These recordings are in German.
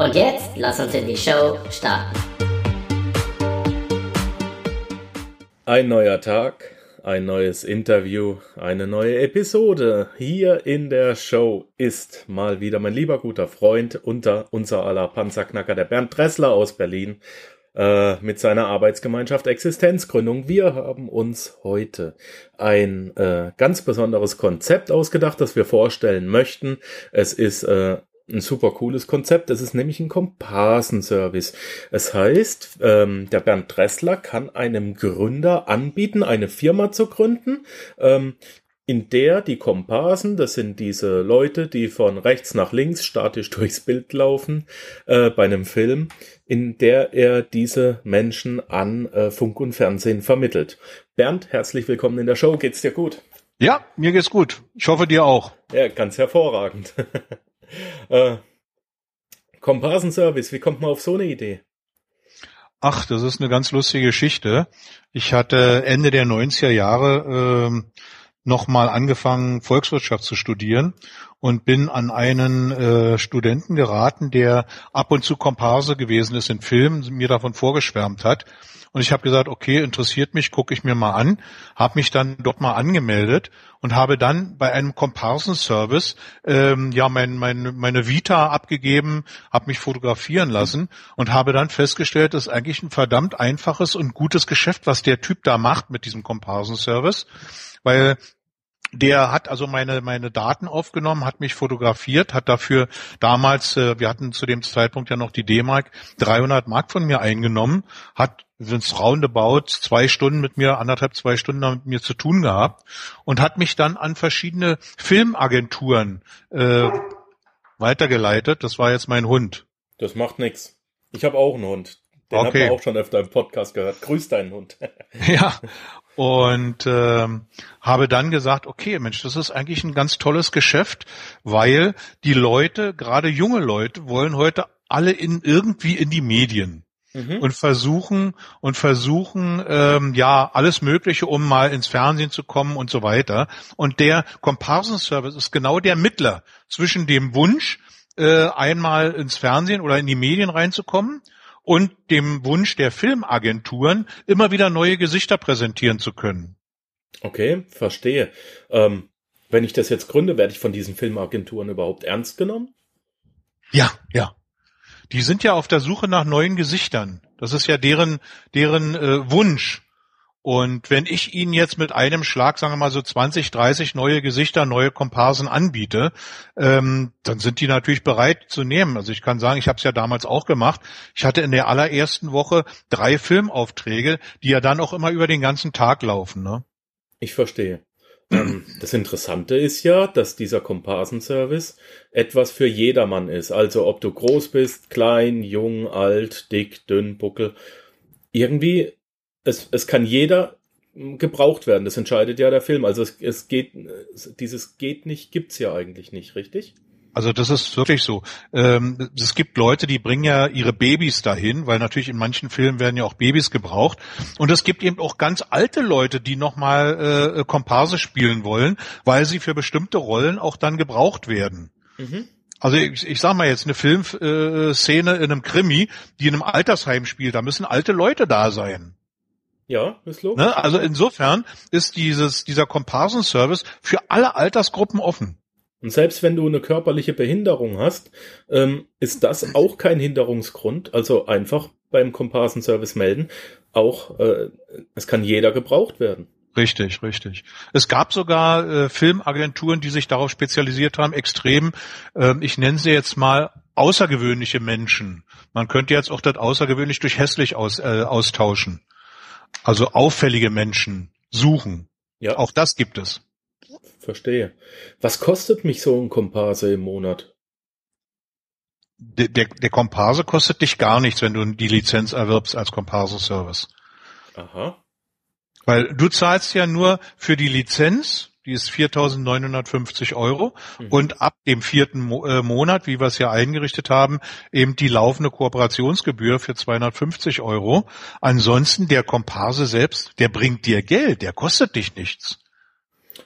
Und jetzt lass uns in die Show starten. Ein neuer Tag, ein neues Interview, eine neue Episode hier in der Show ist mal wieder mein lieber guter Freund unter unser aller Panzerknacker, der Bernd Dressler aus Berlin, äh, mit seiner Arbeitsgemeinschaft Existenzgründung. Wir haben uns heute ein äh, ganz besonderes Konzept ausgedacht, das wir vorstellen möchten. Es ist äh, ein super cooles Konzept. Es ist nämlich ein Komparsenservice. Es heißt, ähm, der Bernd Dressler kann einem Gründer anbieten, eine Firma zu gründen, ähm, in der die Komparsen, das sind diese Leute, die von rechts nach links statisch durchs Bild laufen, äh, bei einem Film, in der er diese Menschen an äh, Funk und Fernsehen vermittelt. Bernd, herzlich willkommen in der Show. Geht's dir gut? Ja, mir geht's gut. Ich hoffe dir auch. Ja, ganz hervorragend. Äh, Komparsenservice, wie kommt man auf so eine Idee? Ach, das ist eine ganz lustige Geschichte. Ich hatte Ende der 90er Jahre ähm, nochmal angefangen, Volkswirtschaft zu studieren und bin an einen äh, Studenten geraten, der ab und zu Komparse gewesen ist in Filmen, mir davon vorgeschwärmt hat. Und ich habe gesagt, okay, interessiert mich, gucke ich mir mal an, habe mich dann dort mal angemeldet und habe dann bei einem Komparsenservice ähm, ja mein, mein, meine Vita abgegeben, habe mich fotografieren lassen und habe dann festgestellt, das ist eigentlich ein verdammt einfaches und gutes Geschäft, was der Typ da macht mit diesem Komparsenservice, weil der hat also meine meine Daten aufgenommen, hat mich fotografiert, hat dafür damals, äh, wir hatten zu dem Zeitpunkt ja noch die D-Mark, 300 Mark von mir eingenommen, hat sind's roundabout zwei Stunden mit mir, anderthalb, zwei Stunden mit mir zu tun gehabt und hat mich dann an verschiedene Filmagenturen äh, weitergeleitet. Das war jetzt mein Hund. Das macht nix. Ich habe auch einen Hund. Den okay. hat man auch schon öfter im Podcast gehört. Grüß deinen Hund. ja, und ähm, habe dann gesagt, okay, Mensch, das ist eigentlich ein ganz tolles Geschäft, weil die Leute, gerade junge Leute, wollen heute alle in irgendwie in die Medien mhm. und versuchen und versuchen ähm, ja alles Mögliche, um mal ins Fernsehen zu kommen und so weiter. Und der Comparison Service ist genau der Mittler zwischen dem Wunsch, äh, einmal ins Fernsehen oder in die Medien reinzukommen und dem Wunsch der Filmagenturen, immer wieder neue Gesichter präsentieren zu können. Okay, verstehe. Ähm, wenn ich das jetzt gründe, werde ich von diesen Filmagenturen überhaupt ernst genommen? Ja, ja die sind ja auf der Suche nach neuen Gesichtern. Das ist ja deren, deren äh, Wunsch. Und wenn ich Ihnen jetzt mit einem Schlag, sagen wir mal so 20, 30 neue Gesichter, neue Komparsen anbiete, ähm, dann sind die natürlich bereit zu nehmen. Also ich kann sagen, ich habe es ja damals auch gemacht. Ich hatte in der allerersten Woche drei Filmaufträge, die ja dann auch immer über den ganzen Tag laufen. Ne? Ich verstehe. Ähm, das Interessante ist ja, dass dieser Komparsenservice etwas für jedermann ist. Also ob du groß bist, klein, jung, alt, dick, dünn, buckel. Irgendwie, es, es kann jeder gebraucht werden. Das entscheidet ja der Film. Also es, es geht, dieses geht nicht, gibt's ja eigentlich nicht, richtig? Also das ist wirklich so. Ähm, es gibt Leute, die bringen ja ihre Babys dahin, weil natürlich in manchen Filmen werden ja auch Babys gebraucht. Und es gibt eben auch ganz alte Leute, die nochmal äh, Komparse spielen wollen, weil sie für bestimmte Rollen auch dann gebraucht werden. Mhm. Also ich, ich sag mal jetzt eine Filmszene in einem Krimi, die in einem Altersheim spielt, da müssen alte Leute da sein. Ja, ist logisch. Ne? Also insofern ist dieses, dieser Komparsenservice für alle Altersgruppen offen. Und selbst wenn du eine körperliche Behinderung hast, ähm, ist das auch kein Hinderungsgrund. Also einfach beim Komparsenservice melden. Auch äh, es kann jeder gebraucht werden. Richtig, richtig. Es gab sogar äh, Filmagenturen, die sich darauf spezialisiert haben, extrem, äh, ich nenne sie jetzt mal außergewöhnliche Menschen. Man könnte jetzt auch das außergewöhnlich durch hässlich aus, äh, austauschen. Also auffällige Menschen suchen. Ja. Auch das gibt es verstehe. Was kostet mich so ein Komparse im Monat? der, der, der Komparse kostet dich gar nichts, wenn du die Lizenz erwirbst als Komparse-Service. Aha. Weil du zahlst ja nur für die Lizenz, die ist 4.950 Euro Mhm. und ab dem vierten Mo äh, Monat, wie wir es ja eingerichtet haben, eben die laufende Kooperationsgebühr für 250 Euro. Ansonsten der Komparse selbst, der bringt dir Geld, der kostet dich nichts.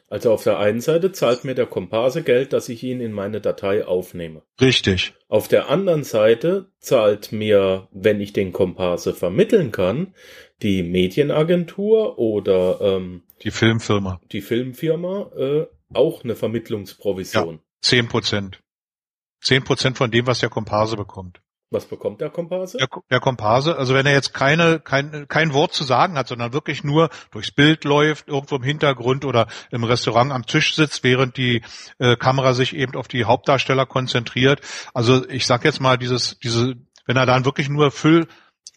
Also auf der einen Seite zahlt mir der Komparse Geld, dass ich ihn in meine Datei aufnehme. Richtig. Auf der anderen Seite zahlt mir, wenn ich den Komparse vermitteln kann, die Medienagentur oder ähm, Die Filmfirma. die Filmfirma äh, auch eine Vermittlungsprovision. Zehn Prozent. Zehn Prozent von dem, was der Komparse bekommt. Was bekommt der Komparse? Der, der Komparse, also wenn er jetzt keine, kein, kein Wort zu sagen hat, sondern wirklich nur durchs Bild läuft, irgendwo im Hintergrund oder im Restaurant am Tisch sitzt, während die äh, Kamera sich eben auf die Hauptdarsteller konzentriert. Also ich sag jetzt mal, dieses, diese, wenn er dann wirklich nur Füll,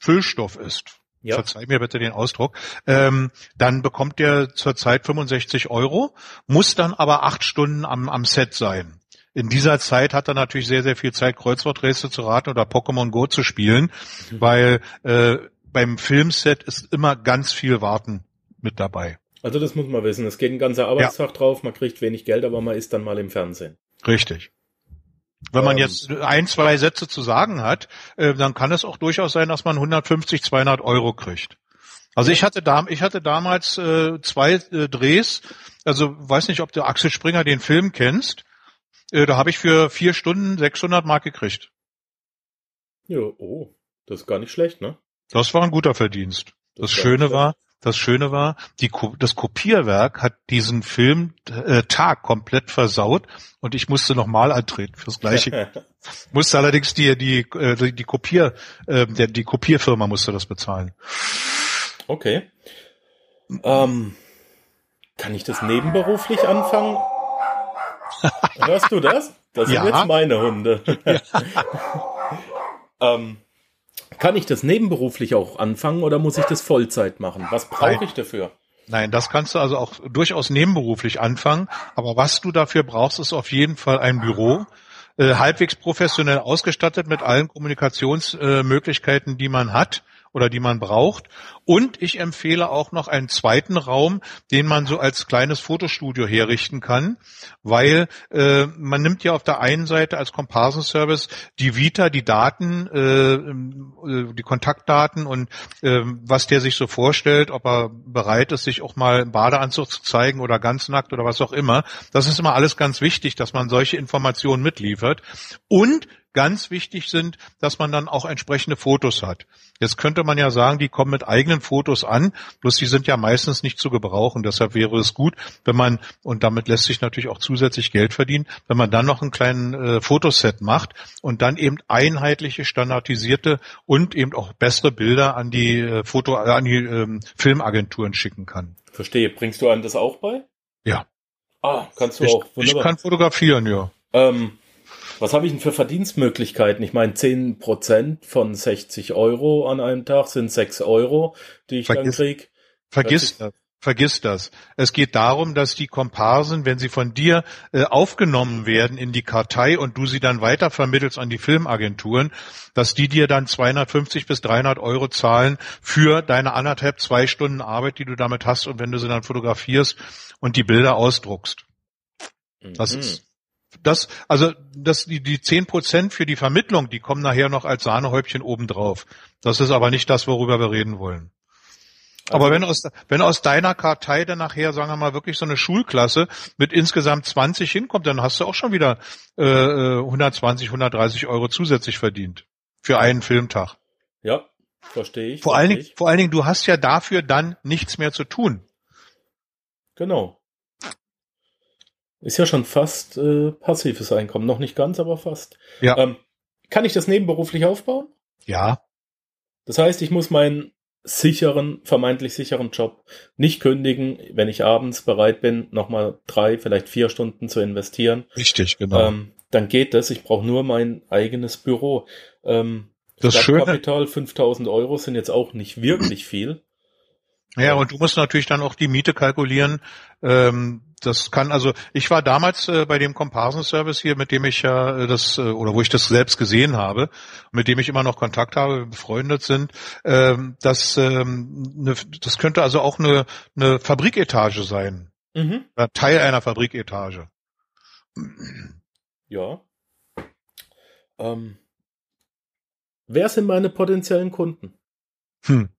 Füllstoff ist, Ja. verzeih mir bitte den Ausdruck, ähm, dann bekommt er zurzeit 65 Euro, muss dann aber acht Stunden am, am Set sein. In dieser Zeit hat er natürlich sehr, sehr viel Zeit, Kreuzworträtsel zu raten oder Pokémon Go zu spielen, weil äh, beim Filmset ist immer ganz viel Warten mit dabei. Also das muss man wissen. Es geht ein ganzer Arbeitstag drauf, man kriegt wenig Geld, aber man ist dann mal im Fernsehen. Richtig. Wenn man Ähm. jetzt ein, zwei Sätze zu sagen hat, äh, dann kann es auch durchaus sein, dass man 150, 200 Euro kriegt. Also ich hatte, da, ich hatte damals äh, zwei äh, Drehs, also weiß nicht, ob du Axel Springer den Film kennst, äh, da habe ich für vier Stunden 600 Mark gekriegt. Ja, oh, das ist gar nicht schlecht, ne? Das war ein guter Verdienst. Das, gar Schöne war, das Schöne war, die, das Kopierwerk hat diesen Film äh, Tag komplett versaut und ich musste nochmal antreten fürs gleiche. Musste allerdings die die äh, die, die Kopier äh, der, die Kopierfirma musste das bezahlen. okay. Ähm, kann ich das nebenberuflich anfangen? Hörst du das? Das sind Ja. jetzt meine Hunde. ähm, kann ich das nebenberuflich auch anfangen oder muss ich das Vollzeit machen? Was brauche ich dafür? Nein, das kannst du also auch durchaus nebenberuflich anfangen. Aber was du dafür brauchst, ist auf jeden Fall ein Büro, äh, halbwegs professionell ausgestattet mit allen Kommunikationsmöglichkeiten, äh, die man hat oder die man braucht. Und ich empfehle auch noch einen zweiten Raum, den man so als kleines Fotostudio herrichten kann, weil äh, man nimmt ja auf der einen Seite als Komparsenservice die Vita, die Daten, äh, äh, die Kontaktdaten und äh, was der sich so vorstellt, ob er bereit ist, sich auch mal im Badeanzug zu zeigen oder ganz nackt oder was auch immer. Das ist immer alles ganz wichtig, dass man solche Informationen mitliefert. Und ganz wichtig sind, dass man dann auch entsprechende Fotos hat. Jetzt könnte man ja sagen, die kommen mit eigenen Fotos an, bloß die sind ja meistens nicht zu gebrauchen. Deshalb wäre es gut, wenn man, und damit lässt sich natürlich auch zusätzlich Geld verdienen, wenn man dann noch einen kleinen äh, Fotoset macht und dann eben einheitliche, standardisierte und eben auch bessere Bilder an die äh, Foto, äh, an die ähm, Filmagenturen schicken kann. Verstehe. Bringst du einem das auch bei? Ja. Ah, kannst du Ich, auch. ich Wunderbar. kann fotografieren, ja. Ähm, was habe ich denn für Verdienstmöglichkeiten? Ich meine, 10% von 60 Euro an einem Tag sind 6 Euro, die ich Vergiss- dann krieg. Vergiss das. Vergiss das. Es geht darum, dass die Komparsen, wenn sie von dir äh, aufgenommen werden in die Kartei und du sie dann weitervermittelst an die Filmagenturen, dass die dir dann 250 bis 300 Euro zahlen für deine anderthalb, zwei Stunden Arbeit, die du damit hast und wenn du sie dann fotografierst und die Bilder ausdruckst. Das Mhm. ist das, also das, die, die 10 Prozent für die Vermittlung, die kommen nachher noch als Sahnehäubchen obendrauf. Das ist aber nicht das, worüber wir reden wollen. Aber Also- wenn aus, wenn aus deiner Kartei dann nachher, sagen wir mal, wirklich so eine Schulklasse mit insgesamt 20 hinkommt, dann hast du auch schon wieder äh, äh, 120, 130 Euro zusätzlich verdient für einen Filmtag. Ja, verstehe ich. Vor allen, verstehe Dingen, ich. vor allen Dingen, du hast ja dafür dann nichts mehr zu tun. Genau. Ist ja schon fast äh, passives Einkommen. Noch nicht ganz, aber fast. Ja. Ähm, kann ich das nebenberuflich aufbauen? Ja, Das heißt, ich muss meinen sicheren, vermeintlich sicheren Job nicht kündigen, wenn ich abends bereit bin, nochmal drei, vielleicht vier Stunden zu investieren. richtig, genau. Ähm, dann geht das. Ich brauche nur mein eigenes Büro. Ähm, Das Schöne- Stadtkapital 5000 Euro sind jetzt auch nicht wirklich viel. Ja, und du musst natürlich dann auch die Miete kalkulieren. Ähm, das kann also, ich war damals äh, bei dem Komparsenservice hier, mit dem ich ja äh, das, äh, oder wo ich das selbst gesehen habe, mit dem ich immer noch Kontakt habe, befreundet sind, ähm, das, ähm, ne, das könnte also auch eine, eine Fabriketage sein. Mhm. Teil einer Fabriketage. Ja. Ähm, wer sind meine potenziellen Kunden? Hm.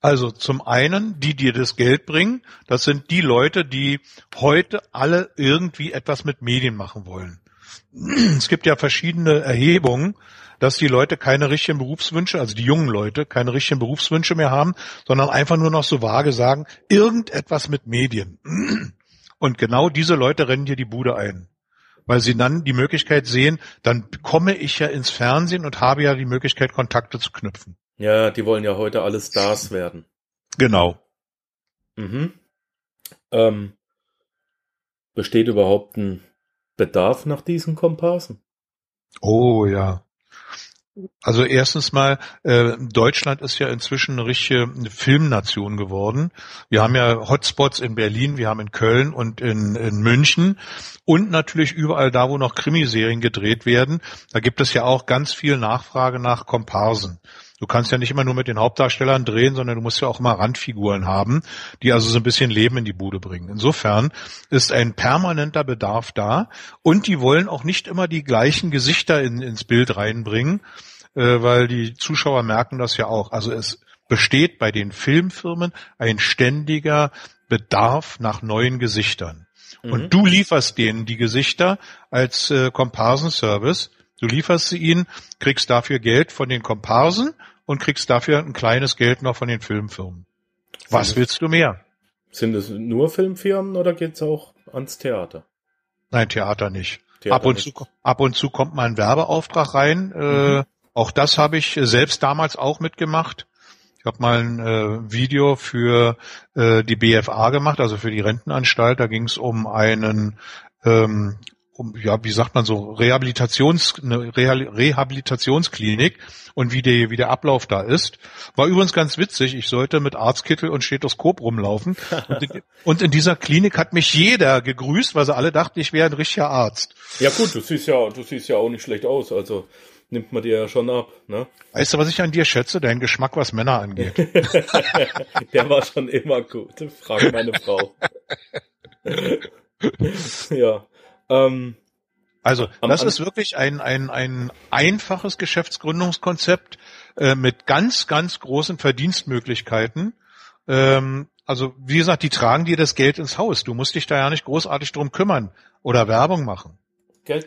Also zum einen, die dir das Geld bringen, das sind die Leute, die heute alle irgendwie etwas mit Medien machen wollen. Es gibt ja verschiedene Erhebungen, dass die Leute keine richtigen Berufswünsche, also die jungen Leute, keine richtigen Berufswünsche mehr haben, sondern einfach nur noch so vage sagen, irgendetwas mit Medien. Und genau diese Leute rennen dir die Bude ein. Weil sie dann die Möglichkeit sehen, dann komme ich ja ins Fernsehen und habe ja die Möglichkeit, Kontakte zu knüpfen. Ja, die wollen ja heute alle Stars werden. Genau. Mhm. Ähm, besteht überhaupt ein Bedarf nach diesen Komparsen? Oh ja. Also erstens mal, äh, Deutschland ist ja inzwischen eine richtige Filmnation geworden. Wir haben ja Hotspots in Berlin, wir haben in Köln und in, in München und natürlich überall da, wo noch Krimiserien gedreht werden. Da gibt es ja auch ganz viel Nachfrage nach Komparsen. Du kannst ja nicht immer nur mit den Hauptdarstellern drehen, sondern du musst ja auch immer Randfiguren haben, die also so ein bisschen Leben in die Bude bringen. Insofern ist ein permanenter Bedarf da und die wollen auch nicht immer die gleichen Gesichter in, ins Bild reinbringen, äh, weil die Zuschauer merken das ja auch. Also es besteht bei den Filmfirmen ein ständiger Bedarf nach neuen Gesichtern. Mhm. Und du lieferst denen die Gesichter als äh, Komparsenservice. Du lieferst sie ihnen, kriegst dafür Geld von den Komparsen und kriegst dafür ein kleines Geld noch von den Filmfirmen. Was willst du mehr? Sind es nur Filmfirmen oder geht's auch ans Theater? Nein, Theater nicht. Theater ab, und nicht. Zu, ab und zu kommt mal ein Werbeauftrag rein. Äh, mhm. auch das habe ich selbst damals auch mitgemacht. Ich habe mal ein äh, Video für äh, die BFA gemacht, also für die Rentenanstalt. Da ging es um einen ähm, um, ja, wie sagt man so, Rehabilitations, eine Rehabilitationsklinik und wie, die, wie der Ablauf da ist. War übrigens ganz witzig. Ich sollte mit Arztkittel und Stethoskop rumlaufen. und, in, und in dieser Klinik hat mich jeder gegrüßt, weil sie alle dachten, ich wäre ein richtiger Arzt. Ja gut, du siehst ja, du siehst ja auch nicht schlecht aus. Also nimmt man dir ja schon ab, ne? Weißt du, was ich an dir schätze? Dein Geschmack, was Männer angeht. Der war schon immer gut. Frag meine Frau. ja. Ähm, also das ist wirklich ein, ein, ein einfaches Geschäftsgründungskonzept äh, mit ganz, ganz großen Verdienstmöglichkeiten. Ähm, also wie gesagt, die tragen dir das Geld ins Haus. Du musst dich da ja nicht großartig drum kümmern oder Werbung machen.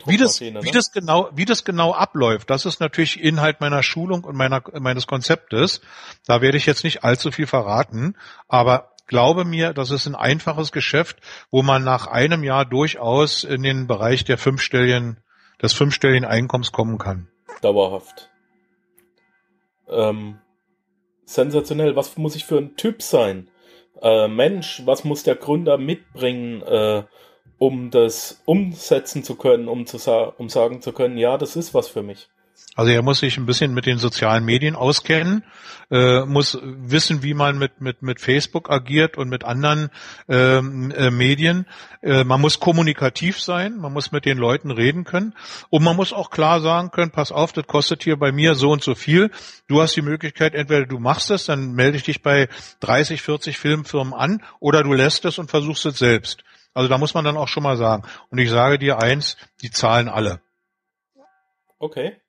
Wie das, ne? wie das genau, wie das genau abläuft, das ist natürlich Inhalt meiner Schulung und meiner, meines Konzeptes. Da werde ich jetzt nicht allzu viel verraten, aber glaube mir, das ist ein einfaches Geschäft, wo man nach einem Jahr durchaus in den Bereich der fünfstelligen, des fünfstelligen Einkommens kommen kann. Dauerhaft. Ähm, sensationell. Was muss ich für ein Typ sein? Äh, Mensch, was muss der Gründer mitbringen, äh, um das umsetzen zu können, um, zu sa um sagen zu können, ja, das ist was für mich? Also er muss sich ein bisschen mit den sozialen Medien auskennen, äh, muss wissen, wie man mit, mit, mit Facebook agiert und mit anderen ähm, äh, Medien. Äh, man muss kommunikativ sein, man muss mit den Leuten reden können und man muss auch klar sagen können, pass auf, das kostet hier bei mir so und so viel. Du hast die Möglichkeit, entweder du machst es, dann melde ich dich bei 30, 40 Filmfirmen an oder du lässt es und versuchst es selbst. Also da muss man dann auch schon mal sagen. Und ich sage dir eins, die zahlen alle. Okay.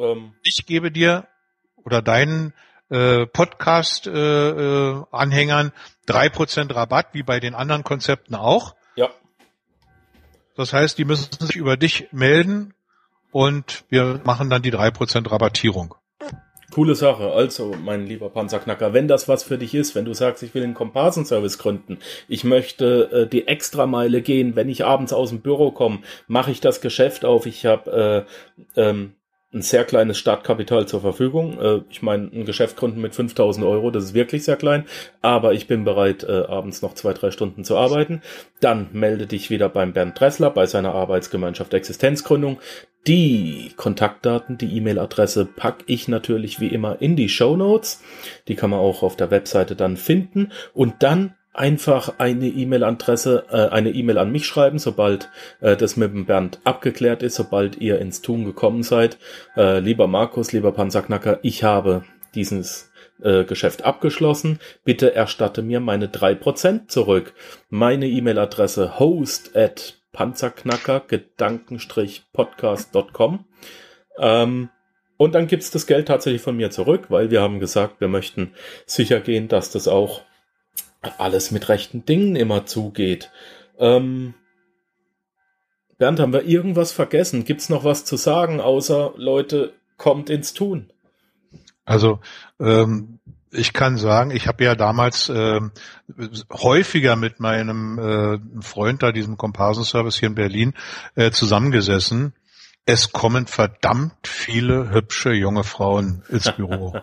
Ähm, ich gebe dir oder deinen äh, Podcast-Anhängern äh, drei äh, Prozent Rabatt, wie bei den anderen Konzepten auch. Ja. Das heißt, die müssen sich über dich melden und wir machen dann die drei Prozent Rabattierung. Coole Sache. Also, mein lieber Panzerknacker, wenn das was für dich ist, wenn du sagst, ich will einen Komparsenservice gründen, ich möchte äh, die Extrameile gehen, wenn ich abends aus dem Büro komme, mache ich das Geschäft auf. Ich habe äh, ähm, ein sehr kleines Startkapital zur Verfügung. Äh, ich meine, ein Geschäft gründen mit 5000 Euro, das ist wirklich sehr klein, aber ich bin bereit, äh, abends noch zwei, drei Stunden zu arbeiten. Dann melde dich wieder beim Bernd Dressler bei seiner Arbeitsgemeinschaft Existenzgründung. Die Kontaktdaten, die E-Mail-Adresse packe ich natürlich wie immer in die Show Notes. Die kann man auch auf der Webseite dann finden. Und dann einfach eine E-Mail-Adresse, äh, eine E-Mail an mich schreiben, sobald äh, das mit dem Bernd abgeklärt ist, sobald ihr ins Tun gekommen seid. Äh, lieber Markus, lieber Panzerknacker, ich habe dieses äh, Geschäft abgeschlossen. Bitte erstatte mir meine drei Prozent zurück. Meine E-Mail-Adresse host at panzerknacker gedankenstrich-podcast.com. Ähm, und dann gibt's das Geld tatsächlich von mir zurück, weil wir haben gesagt, wir möchten sicher gehen, dass das auch alles mit rechten Dingen immer zugeht. Ähm, Bernd, haben wir irgendwas vergessen? Gibt's noch was zu sagen, außer Leute, kommt ins Tun? Also ähm, ich kann sagen, ich habe ja damals äh, häufiger mit meinem äh, Freund da, diesem Komparsenservice hier in Berlin, äh, zusammengesessen. Es kommen verdammt viele hübsche junge Frauen ins Büro.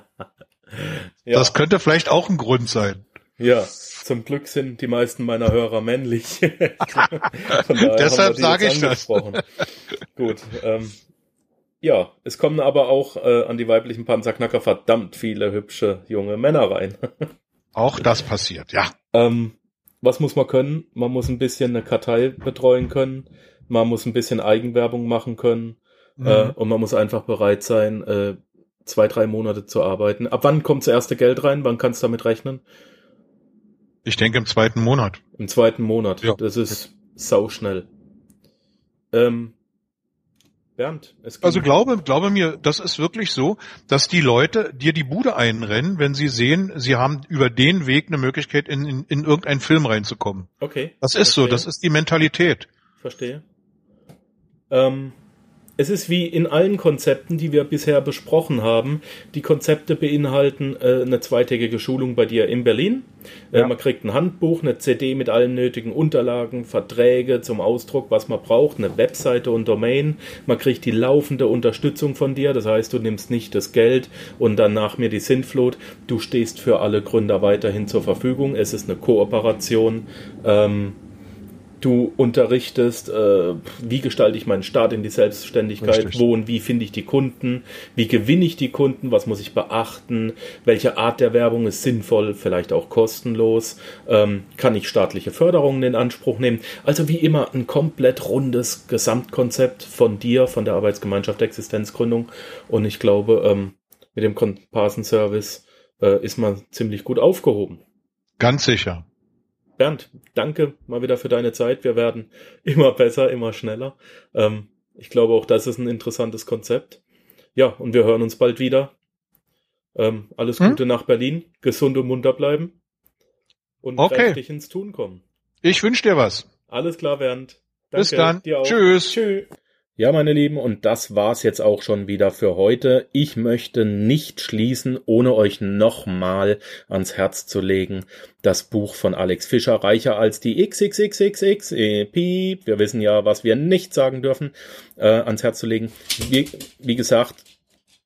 ja. Das könnte vielleicht auch ein Grund sein. Ja, zum Glück sind die meisten meiner Hörer männlich. Deshalb sage ich das. Gut, ähm, ja, es kommen aber auch äh, an die weiblichen Panzerknacker verdammt viele hübsche junge Männer rein. auch das passiert, ja. Ähm, was muss man können? Man muss ein bisschen eine Kartei betreuen können. Man muss ein bisschen Eigenwerbung machen können. Mhm. Äh, und man muss einfach bereit sein, äh, zwei, drei Monate zu arbeiten. Ab wann kommt das erste Geld rein? Wann kannst du damit rechnen? Ich denke im zweiten Monat. Im zweiten Monat. Ja. Das ist sau schnell. Ähm, Bernd, also glaube, glaube mir, das ist wirklich so, dass die Leute dir die Bude einrennen, wenn sie sehen, sie haben über den Weg eine Möglichkeit, in, in, in irgendeinen Film reinzukommen. Okay. Das ist Verstehe. so, das ist die Mentalität. Verstehe. Ähm, es ist wie in allen Konzepten, die wir bisher besprochen haben. Die Konzepte beinhalten äh, eine zweitägige Schulung bei dir in Berlin. Äh, ja. Man kriegt ein Handbuch, eine CD mit allen nötigen Unterlagen, Verträge zum Ausdruck, was man braucht, eine Webseite und Domain. Man kriegt die laufende Unterstützung von dir. Das heißt, du nimmst nicht das Geld und dann nach mir die Sintflut. Du stehst für alle Gründer weiterhin zur Verfügung. Es ist eine Kooperation. Ähm, Du unterrichtest, äh, wie gestalte ich meinen Start in die Selbstständigkeit, Richtig. wo und wie finde ich die Kunden, wie gewinne ich die Kunden, was muss ich beachten, welche Art der Werbung ist sinnvoll, vielleicht auch kostenlos, ähm, kann ich staatliche Förderungen in Anspruch nehmen. Also wie immer ein komplett rundes Gesamtkonzept von dir, von der Arbeitsgemeinschaft Existenzgründung. Und ich glaube, ähm, mit dem Komparsenservice äh, ist man ziemlich gut aufgehoben. Ganz sicher. Bernd, danke mal wieder für deine Zeit. Wir werden immer besser, immer schneller. Ähm, ich glaube, auch das ist ein interessantes Konzept. Ja, und wir hören uns bald wieder. Ähm, alles hm? Gute nach Berlin. Gesund und munter bleiben. Und okay. kräftig ins Tun kommen. Ich wünsche dir was. Alles klar, Bernd. Danke. Bis dann. Tschüss. Tschüss. Ja, meine Lieben, und das war's jetzt auch schon wieder für heute. Ich möchte nicht schließen, ohne euch nochmal ans Herz zu legen. Das Buch von Alex Fischer, reicher als die XXXXX, äh, Piep, wir wissen ja, was wir nicht sagen dürfen, äh, ans Herz zu legen. Wie, wie gesagt,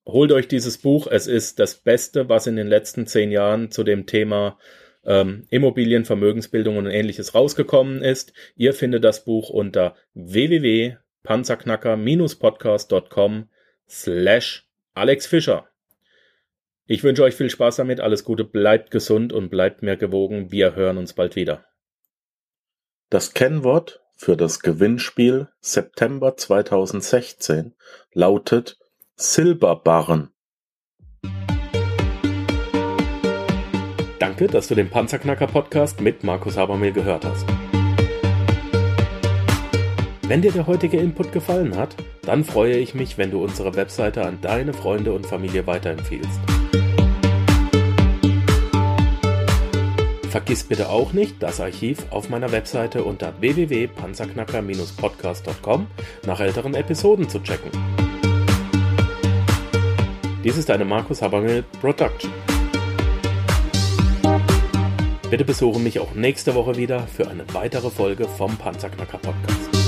holt euch dieses Buch. Es ist das Beste, was in den letzten zehn Jahren zu dem Thema ähm, Immobilien, Vermögensbildung und ähnliches rausgekommen ist. Ihr findet das Buch unter www panzerknacker-podcast.com slash Alex Fischer. Ich wünsche euch viel Spaß damit, alles Gute, bleibt gesund und bleibt mir gewogen. Wir hören uns bald wieder. Das Kennwort für das Gewinnspiel September 2016 lautet Silberbarren. Danke, dass du den Panzerknacker Podcast mit Markus Habermehl gehört hast. Wenn dir der heutige Input gefallen hat, dann freue ich mich, wenn du unsere Webseite an deine Freunde und Familie weiterempfiehlst. Vergiss bitte auch nicht, das Archiv auf meiner Webseite unter www.panzerknacker-podcast.com nach älteren Episoden zu checken. Dies ist eine Markus Habermill Production. Bitte besuche mich auch nächste Woche wieder für eine weitere Folge vom Panzerknacker Podcast.